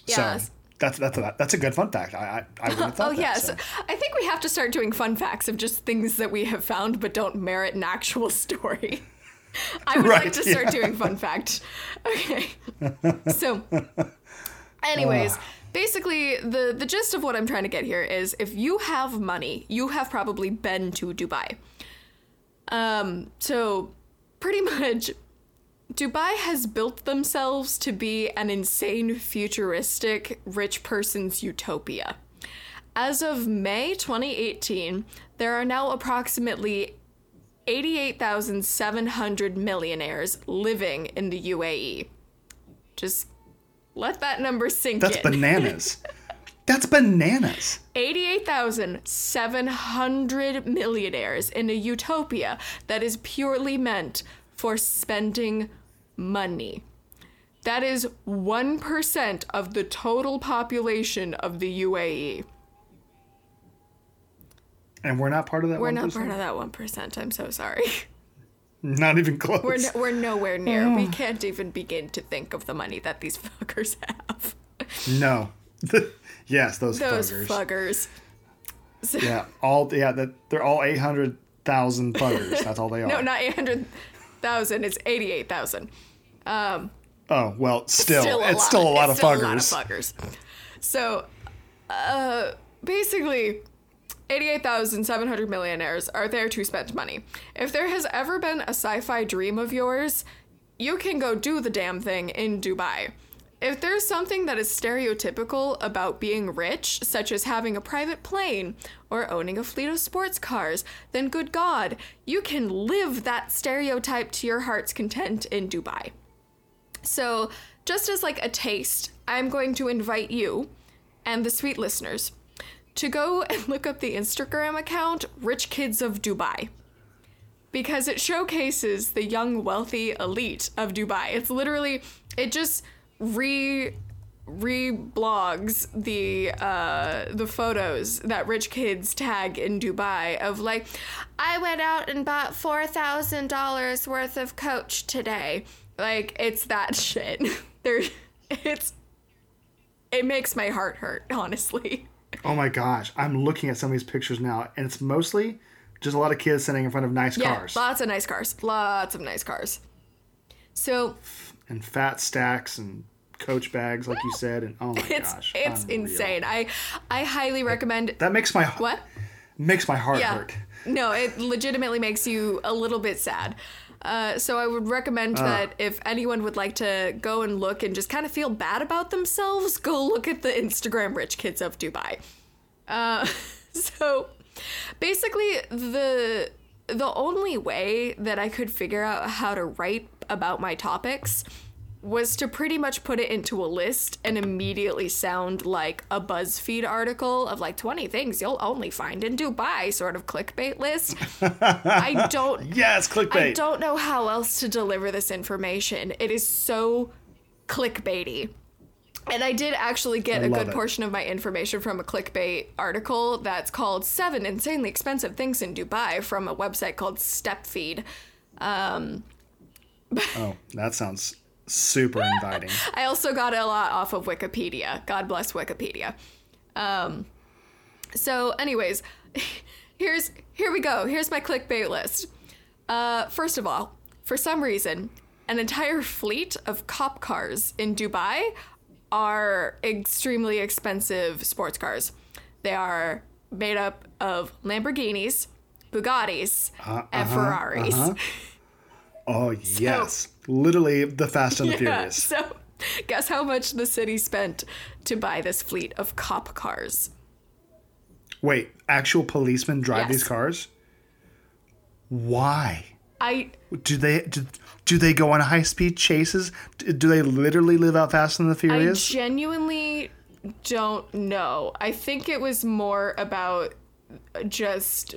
Yes. So that's that's a, that's a good fun fact. I I, I wouldn't have <laughs> thought that. Oh, that. yes. so. I think we have to start doing fun facts of just things that we have found but don't merit an actual <laughs> story. I would like to start yeah. doing fun fact. Okay. <laughs> so, anyways, basically, the, the gist of what I'm trying to get here is if you have money, you have probably been to Dubai. Um, so, pretty much, Dubai has built themselves to be an insane, futuristic, rich person's utopia. As of May 2018, there are now approximately 88,700 millionaires living in the UAE. Just let that number sink That's in. <laughs> That's bananas. that's bananas. 88,700 millionaires in a utopia that is purely meant for spending money. That is 1% of the total population of the UAE. And we're not part of that. We're 1%? not part of that one percent. I'm so sorry. <laughs> Not even close. We're no, we're nowhere near. We can't even begin to think of the money that these <laughs> fuckers have. no. <laughs> yes, those, Those fuckers. fuckers. So- Yeah, all yeah, that they're all eight hundred thousand buggers. That's all they are. No, not eight hundred thousand. It's eighty-eight thousand. oh well, still, Still it's lot. still a lot it's of still fuggers. A lot of fuckers. So, uh, basically, 88,700 millionaires are there to spend money. If there has ever been a sci fi dream of yours, you can go do the damn thing in Dubai. If there's something that is stereotypical about being rich, such as having a private plane or owning a fleet of sports cars, then good God, you can live that stereotype to your heart's content in Dubai. So, just as like a taste, I'm going to invite you and the sweet listeners to go <laughs> and look up the Instagram account Rich Kids of Dubai. Because it showcases the young, wealthy elite of Dubai. It's literally, it just re reblogs the uh the photos that rich kids tag in Dubai of like I went out and bought four thousand dollars worth of coach today. Like it's that <laughs> shit. There it's it makes my heart hurt, honestly. Oh my gosh, I'm looking at some of these pictures now, and it's mostly just a lot of kids sitting in front of nice Yeah, cars lots of nice cars. Lots of nice cars. So and fat stacks and coach bags, like you said, and oh my it's gosh, it's unreal. insane. I I highly recommend That makes my what? makes my heart Yeah. hurt. No, it legitimately makes you a little bit sad. Uh, so I would recommend that if anyone would like to go and look and just kind of feel bad about themselves, go look at the Instagram Rich Kids of Dubai. Uh, <laughs> so basically, the the only way that I could figure out how to write about my topics was to pretty much put it into a list and immediately sound like a BuzzFeed article of like 20 things you'll only find in Dubai sort of clickbait list. I <laughs> don't Yes, clickbait. I don't know how else to deliver this information. It is so clickbaity. And I did actually get I a good it. portion of my information from a clickbait article that's called Seven Insanely Expensive Things in Dubai from a website called StepFeed. Um, Oh, that sounds super inviting. <laughs> I also got a lot off of Wikipedia. God bless Wikipedia. Um, so, anyways, <laughs> here's here we go. Here's my clickbait list. Uh, first of all, for some reason, an entire fleet of cop cars in Dubai are extremely expensive sports cars. They are made up of Lamborghinis, Bugattis, and Ferraris. <laughs> Oh yes, literally the Fast and the <laughs> Yeah, Furious. so guess how much the city spent to buy this fleet of cop cars? Wait, actual policemen drive Yes. these cars? Why? I Do they do, do they go on high speed chases? Do do they literally live out Fast and the Furious? I genuinely don't know. I think it was more about just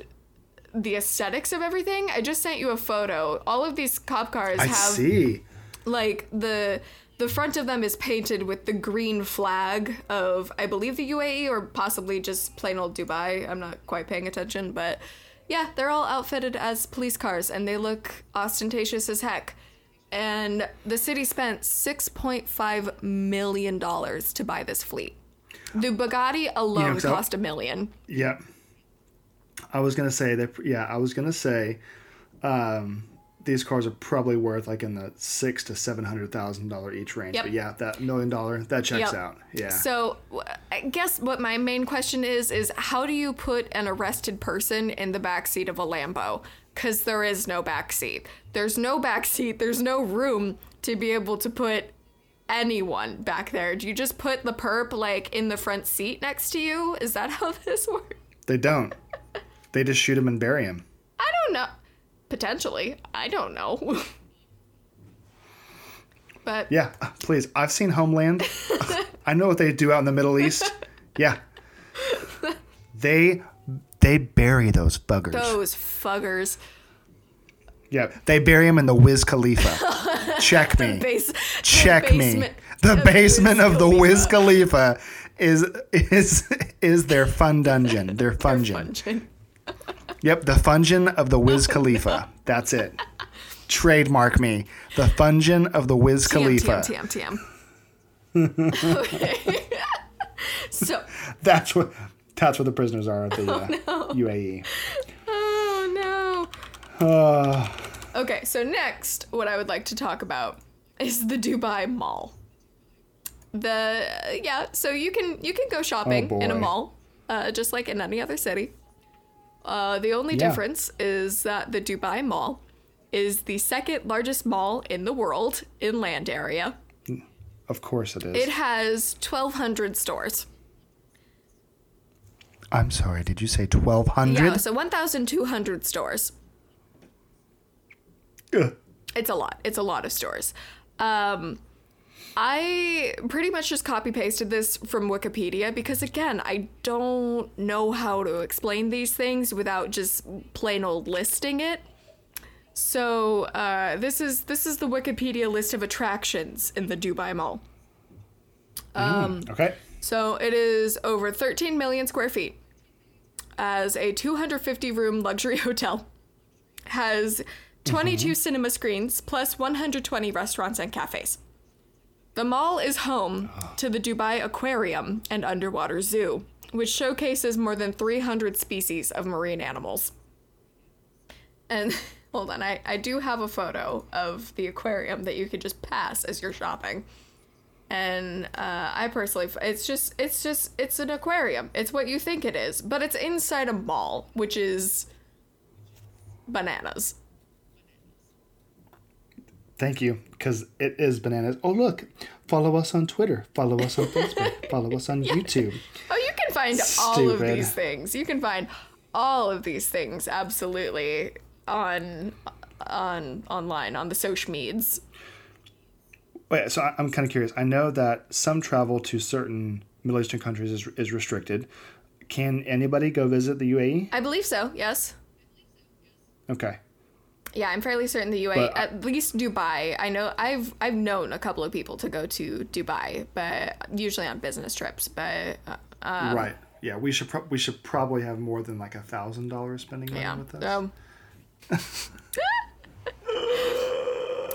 the aesthetics of everything. I just sent you a photo. All of these cop cars I have see. like the the front of them is painted with the green flag of I believe the UAE or possibly just plain old Dubai. I'm not quite paying attention, but yeah, they're all outfitted as police cars and they look ostentatious as heck. And the city spent 6.5 million dollars to buy this fleet. The Bugatti alone 'cause I- cost a million. Yeah. I was gonna say that. Yeah, I was gonna say, um, these cars are probably worth like in the six to seven hundred thousand dollar each range. Yep. But yeah, that million dollar that checks Yep. out. Yeah. So, I guess what my main question is is how do you put an arrested person in the back seat of a Lambo? Because there is no back seat. There's no back seat. There's no room to be able to put anyone back there. Do you just put the perp like in the front seat next to you? Is that <laughs> how this works? they don't. They just shoot him and bury him. I don't know. Potentially, I don't know. <laughs> but Yeah, please. I've seen Homeland. <laughs> I know what they do out in the Middle East. Yeah. They they bury those buggers. those fuggers. Yeah, they bury him in the Wiz Khalifa. Check me. Base, Check the me. The of basement Wiz of the Khalifa. Wiz Khalifa is is is their fun dungeon. Their fungeon. Dungeon. Yep, the Fungeon of the Wiz <laughs> Khalifa. That's it. Trademark me. The Fungeon of the Wiz Khalifa. TM, TM, TM. <laughs> okay. <laughs> so, That's what that's what the prisoners are at the uh, UAE. oh no. Uh, Okay, so next, what I would like to talk about is the Dubai Mall. The yeah, so you can you can go shopping in a mall, uh, just like in any other city. Uh, the only Yeah. difference is that the Dubai Mall is the second largest mall in the world in land area. of course it is. It has 1,200 stores. I'm sorry, did you say 1200? Yeah, so 1,200 stores. Ugh. It's a lot. It's a lot of stores. Um, I pretty much just copy pasted this from Wikipedia because, again, I don't know how to explain these things without just plain old listing it. So uh, this is this is the Wikipedia list of attractions in the Dubai Mall. Mm, um, okay. So it is over 13 million square feet as a 250 room luxury <laughs> hotel. Has 22 mm-hmm. cinema screens plus 120 restaurants and cafes. The mall is home to the Dubai Aquarium and Underwater Zoo, which showcases more than 300 species of marine animals. And <laughs> hold on, I, I do have a photo of the aquarium that you could just pass as you're shopping and uh, I personally, it's just, it's just, it's an aquarium. It's what you think it is, but it's inside a mall, which is bananas. Thank you, because it is bananas. Oh, look. Follow us on Twitter. Follow us on Facebook. <laughs> follow us on YouTube. Oh, you can find all of these things. You can find all of these things absolutely on on online on the social medias. Wait, so I- I'm kind of curious. I know that some travel to certain Middle Eastern countries is, is restricted. Can anybody go visit the UAE? I believe so. Yes. Okay. Yeah, I'm fairly certain the UAE, But- at least Dubai. I know I've I've known a couple of people to go to Dubai, but usually on business trips. But uh, um, right. Yeah, we should pro- we should probably have more than like a thousand dollars spending money Yeah. with us. Um. <laughs>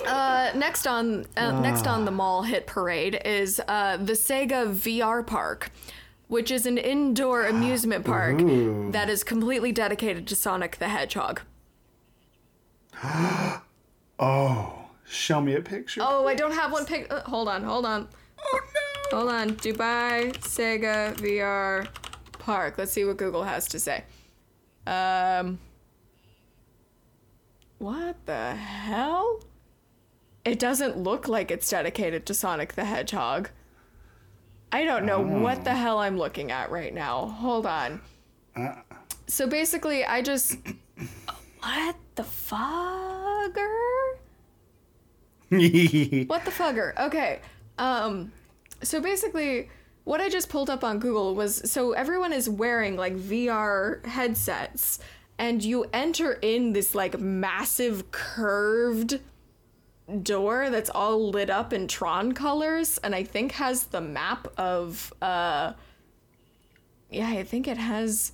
uh, next on uh, next on the mall hit parade is uh, the Sega VR Park, which is an indoor <gasps> amusement park Ooh. that is completely dedicated to Sonic the Hedgehog. <gasps> oh, show me a picture. Oh, I don't have one pic. Uh, hold on, hold on. Oh, no. Hold on. Dubai Sega VR Park. Let's see what Google has to say. Um. What the hell? It doesn't look like it's dedicated to Sonic the Hedgehog. I don't know what the hell I'm looking at right now. Hold on. Uh, So basically, I just. <coughs> What the fugger? <laughs> What the fugger? Okay. Um so basically what I just pulled up on Google was so everyone is wearing like VR headsets and you enter in this like massive curved door that's all lit up in Tron colors and I think has the map of uh yeah, I think it has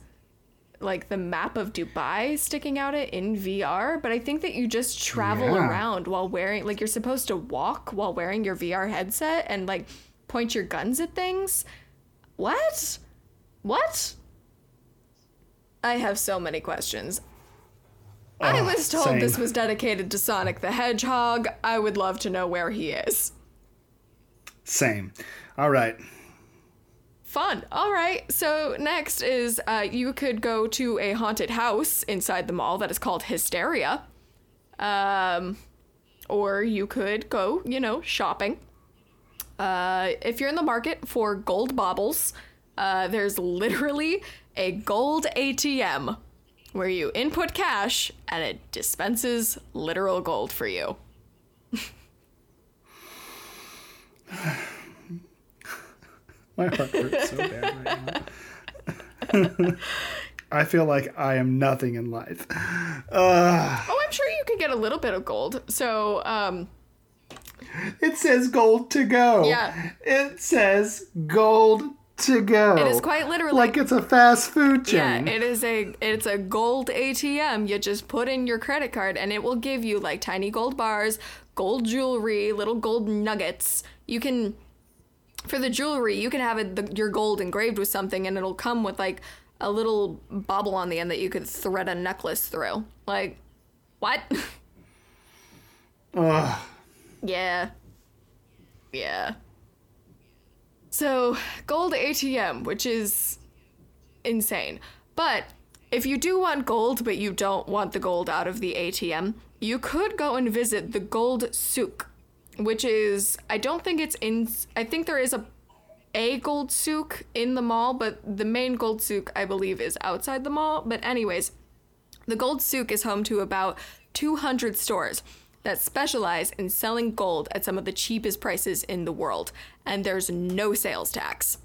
like the map of Dubai sticking out it in VR, but I think that you just travel Yeah. around while wearing like you're supposed to walk while wearing your VR headset and like point your guns at things. What? What? I have so many questions. I Oh, was told same. this was dedicated to Sonic the Hedgehog. I would love to know where he is. Same. All right. Fun. All right. So next is uh, you could go to a haunted house inside the mall that is called Hysteria. Um, or you could go, you know, shopping. Uh, if you're in the market for gold baubles, uh, there's literally a gold ATM where you input cash and it dispenses literal gold for you. <sighs> <laughs> My heart hurts so bad right now. <laughs> I feel like I am nothing in life. Uh, Oh, I'm sure you could get a little bit of gold. So, um, it says gold to go. Yeah. It says gold to go. It is quite literally. like it's a fast food Yeah, chain. it is a it's a gold ATM. You just put in your credit card and it will give you like tiny gold bars, gold jewelry, little gold nuggets. You can for the jewelry, you can have it, the, your gold engraved with something and it'll come with like a little bobble on the end that you could thread a necklace through. Like what? Ugh. Yeah. Yeah. So, gold ATM, which is insane. But if you do want gold, but you don't want the gold out of the ATM, you could go and visit the Gold Souk, which is, I don't think it's in, I think there is a a gold souk in the mall, but the main gold souk, I believe, is outside the mall. But, anyways, the Gold Souk is home to about 200 stores that specialize in selling gold at some of the cheapest prices in the world, and there's no sales tax.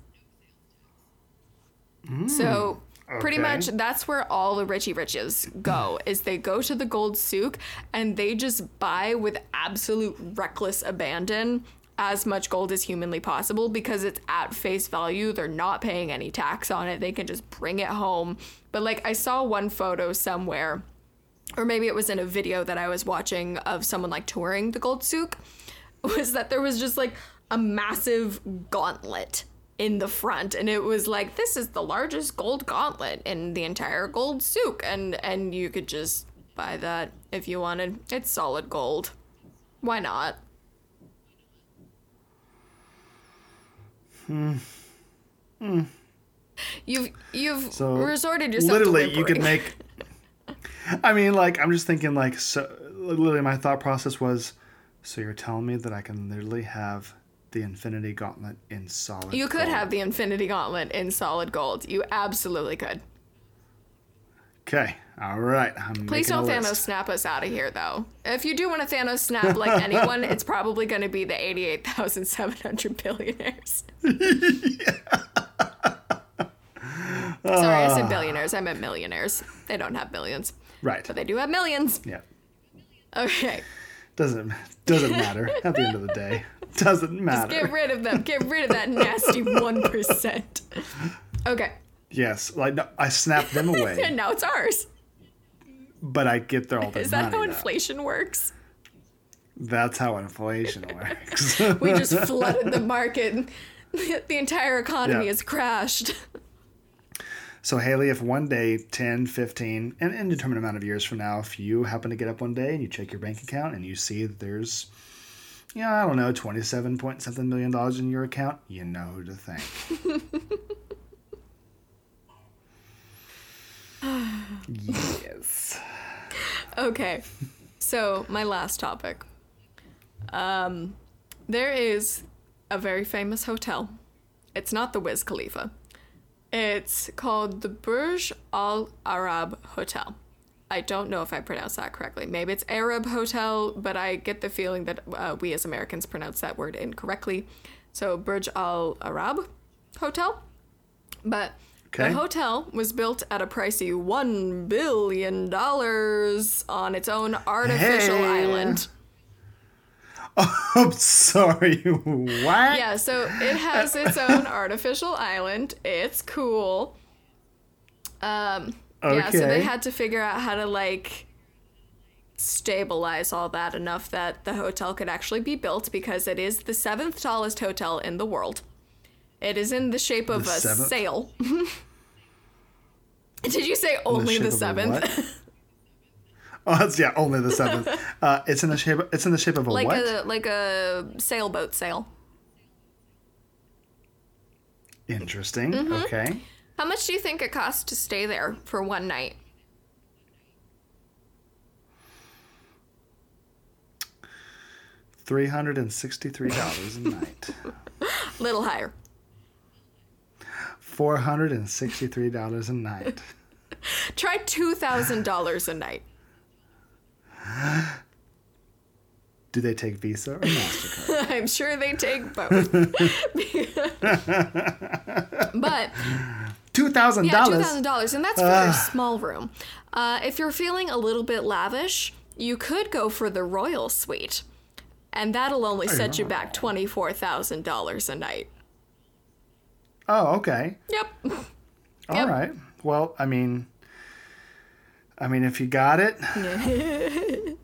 so, pretty much that's where all the Richie Riches go. <laughs> is they go to the Gold Souk and they just buy with absolute reckless abandon as much gold as humanly possible because it's at face value. They're not paying any tax on it. They can just bring it home. But like I saw one photo somewhere or maybe it was in a video that I was watching of someone like touring the Gold Souk, <laughs> was that there was just like a massive gauntlet in the front and it was like this is the largest gold gauntlet in the entire gold souk and and you could just buy that if you wanted. It's solid gold. Why not? Hmm. Hmm you've you've So, resorted yourself literally you could make i mean like i'm just thinking like so literally my thought process was so you're telling me that i can literally have the infinity gauntlet in solid You could gold. have the Infinity Gauntlet in solid gold. You absolutely could. okay all right I'm Please don't Thanos list. snap us out of here, though. If you do want to Thanos snap like <laughs> anyone, it's probably going to be the 88,700 billionaires. <laughs> <laughs> Sorry, I said ah. billionaires. I meant millionaires. They don't have billions, right but they do have millions. yeah Okay. doesn't doesn't matter at the end of the day <laughs> doesn't matter Just Get rid of them. Get rid of that nasty 1%. Okay. yes like no, i snap them away And <laughs> now it's ours. but i get their all the time. Is that how inflation works? that's how inflation <laughs> works We just flooded the market. The entire economy Yeah. has crashed. So Haley, if one day, 10, 15, an indeterminate amount of years from now, if you happen to get up one day and you check your bank account and you see that yeah, I don't know, 27 point something million dollars in your account, you know who to thank. <laughs> yes. Okay, so my last topic. Um, there is a very famous hotel. It's not the Wiz Khalifa. It's called the Burj Al Arab Hotel. I don't know if I pronounced that correctly. Maybe it's Arab Hotel, but I get the feeling that uh, we as Americans pronounce that word incorrectly. So Burj Al Arab Hotel. But Okay. the hotel was built at a pricey $1 billion on its own artificial Hey. island. <laughs> I'm sorry. <laughs> What? Yeah, so it has its <laughs> own artificial island. It's cool. Um, yeah, so they had to figure out how to like stabilize all that enough that the hotel could actually be built because it is the seventh tallest hotel in the world. It is in the shape of The a seventh? sail. <laughs> Did you say only shape the seventh? <laughs> Oh, it's, yeah, only the seventh. Uh, it's in the shape. It's in the shape of a like what? a like a sailboat sail. Interesting. Mm-hmm. Okay. How much do you think it costs to stay there for one night? Three hundred and sixty-three dollars a night. <laughs> Little higher. Four hundred and sixty-three dollars a night. <laughs> Try two thousand dollars a night. <gasps> Do they take Visa or Mastercard? <laughs> I'm sure they take both. but Two thousand yeah, two thousand dollars, and that's for a small room. Uh, if you're feeling a little bit lavish, you could go for the royal suite, and that'll only set you back twenty four thousand dollars a night. Oh, okay. Yep. <laughs> All right. Yep. Well, I mean, I mean, if you got it, <laughs>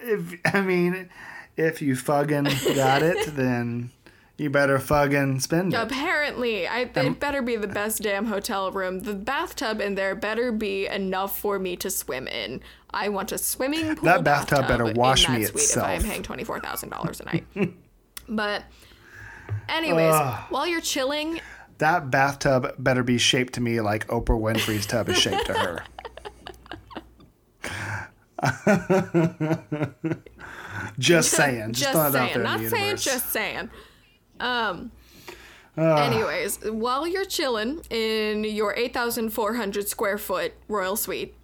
if I mean, if you fucking got it, <laughs> then you better fucking spend it. Apparently, I it um, better be the best damn hotel room. The bathtub in there better be enough for me to swim in. I want a swimming pool. That bathtub better wash me itself. If I'm paying twenty four thousand dollars a night. <laughs> but, anyways, while you're chilling, That bathtub better be shaped to me like Oprah Winfrey's tub is shaped to her. <laughs> <laughs> just saying. Just, just saying, not saying, just saying. Um. anyways, while you're chilling in your eight thousand four hundred square foot royal suite,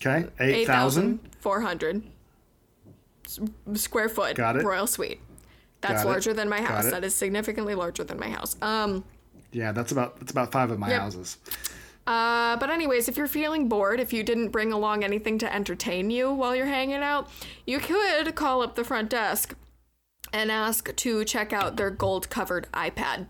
okay, eight 8,000. thousand four hundred square foot Got it. royal suite. That's Got it. larger than my house. That is significantly larger than my house. Um. Yeah, that's about that's about five of my Yep. houses. Uh, but anyways, if you're feeling bored, if you didn't bring along anything to entertain you while you're hanging out, you could call up the front desk and ask to check out their gold-covered iPad.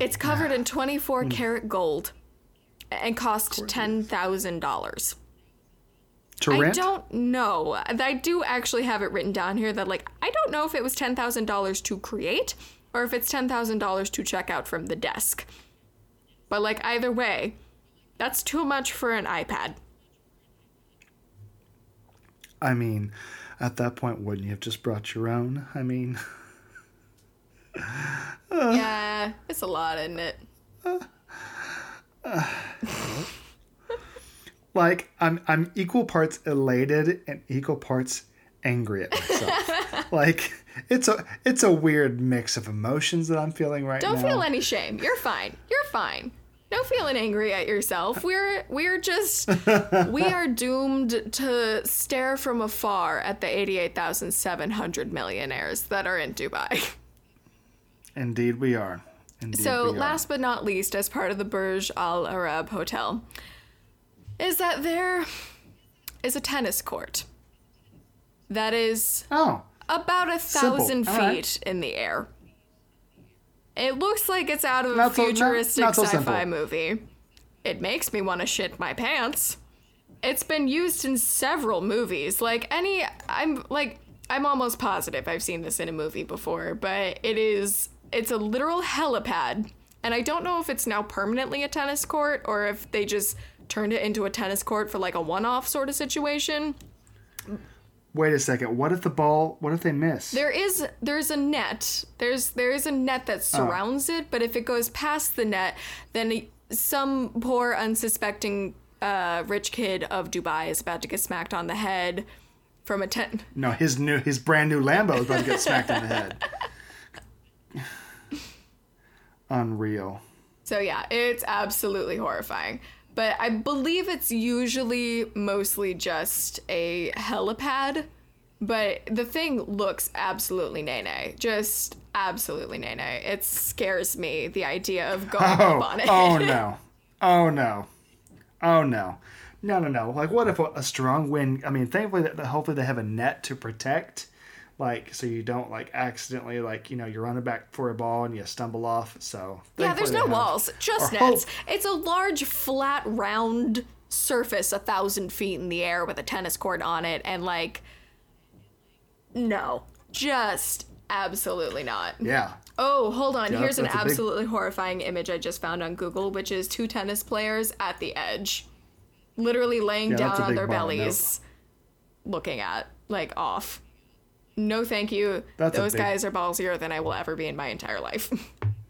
It's covered in 24 hmm. karat gold and cost $10,000. To rent? I don't know. I do actually have it written down here that like I don't know if it was ten thousand dollars to create or if it's ten thousand dollars to check out from the desk. But like either way, that's too much for an iPad. I mean, at that point, wouldn't you have just brought your own? I mean, <laughs> yeah, it's a lot, isn't it? <laughs> like I'm I'm equal parts elated and equal parts angry at myself. <laughs> like it's a it's a weird mix of emotions that I'm feeling right now. Don't feel any shame. You're fine. You're fine. No feeling angry at yourself. We're we're just <laughs> we are doomed to stare from afar at the 88,700 millionaires that are in Dubai. Indeed, we are. Indeed, So, we are. last but not least, as part of the Burj Al Arab Hotel, is that there is a tennis court that is oh, about a thousand All right. feet in the air. It looks like it's out of a Not so- not- futuristic not so sci fi simple. movie. It makes me want to shit my pants. It's been used in several movies. Like, any. I'm like. I'm almost positive I've seen this in a movie before, but it is. It's a literal helipad. And I don't know if it's now permanently a tennis court or if they just turned it into a tennis court for like a one off sort of situation. Wait a second. What if the ball? What if they miss? There is there's a net. There's there is a net that surrounds it, but if it goes past the net, then some poor unsuspecting uh, rich kid of Dubai is about to get smacked on the head from a ten. no, his new his brand new Lambo is about to get smacked on the head. <laughs> Unreal. So yeah, it's absolutely horrifying. But I believe it's usually mostly just a helipad. But the thing looks absolutely nay. Just absolutely nay. It scares me, the idea of <laughs> going Oh, up on oh, oh, it. oh no. <laughs> Oh no. Oh no. No, no, no. Like, what if a, a strong wind? I mean, thankfully, that hopefully they have a net to protect, like, so you don't like accidentally, like, you know, you're running back for a ball and you stumble off. So Yeah, there's no have- walls, just nets. hope. It's a large, flat, round surface a thousand feet in the air with a tennis court on it, and like, no, just absolutely not. Yeah. Oh, hold on. Yeah, Here's an that's a big- absolutely horrifying image I just found on Google, which is two tennis players at the edge, literally laying Yeah, down on their ball, nope. bellies, looking at, like, off. No, thank you. That's Those big- guys are ballsier than I will ever be in my entire life. <laughs>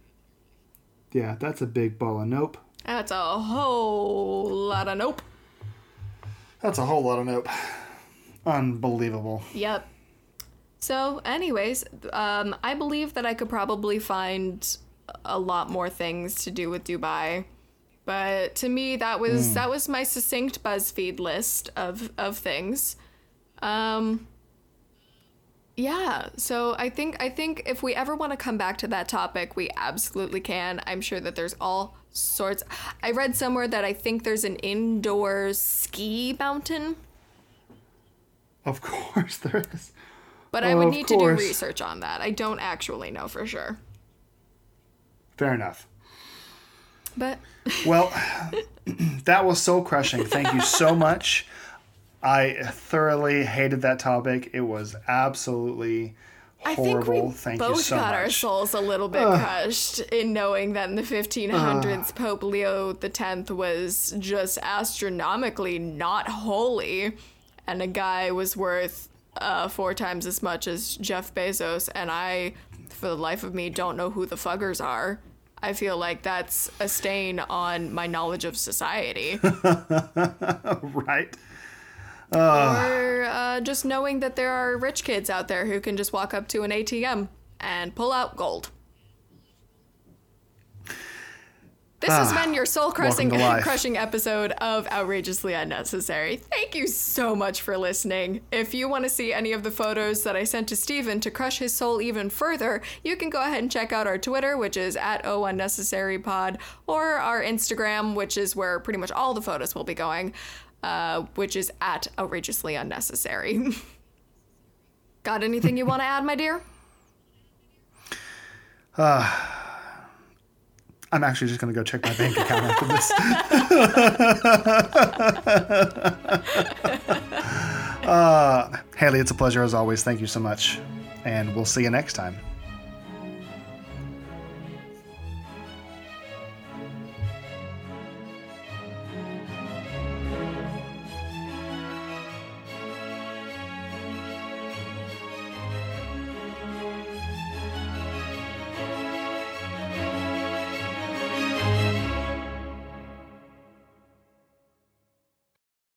Yeah, that's a big ball of nope. That's a whole lot of nope. That's a whole lot of nope. Unbelievable. Yep. So, anyways, um, I believe that I could probably find a lot more things to do with Dubai. But to me, that was that was my succinct BuzzFeed list of of things. Um, yeah. So I think I think if we ever want to come back to that topic, we absolutely can. I'm sure that there's all sorts. I read somewhere that I think there's an indoor ski mountain Of course there is. But I would Of need to do research on that. I don't actually know for sure. Fair enough. But Well, <clears throat> that was soul crushing. Thank you so <laughs> much. I thoroughly hated that topic. It was absolutely horrible. I think we Thank both you so got our much. souls a little bit crushed in knowing that in the 1500s Pope Leo X was just astronomically not holy, and a guy was worth uh, four times as much as Jeff Bezos, and I, for the life of me, don't know who the fuckers are. I feel like that's a stain on my knowledge of society. <laughs> right? Or uh, just knowing that there are rich kids out there who can just walk up to an ATM and pull out gold. This has been your soul crushing, welcome to <laughs> life. crushing episode of Outrageously Unnecessary. Thank you so much for listening. If you want to see any of the photos that I sent to Steven to crush his soul even further, you can go ahead and check out our Twitter, which is at O Unnecessary Pod, or our Instagram, which is where pretty much all the photos will be going, uh, which is at Outrageously Unnecessary. <laughs> Got anything you want to add, my dear? <sighs> I'm actually just going to go check my bank account after this. <laughs> <laughs> uh, Haley, it's a pleasure as always. Thank you so much. And we'll see you next time.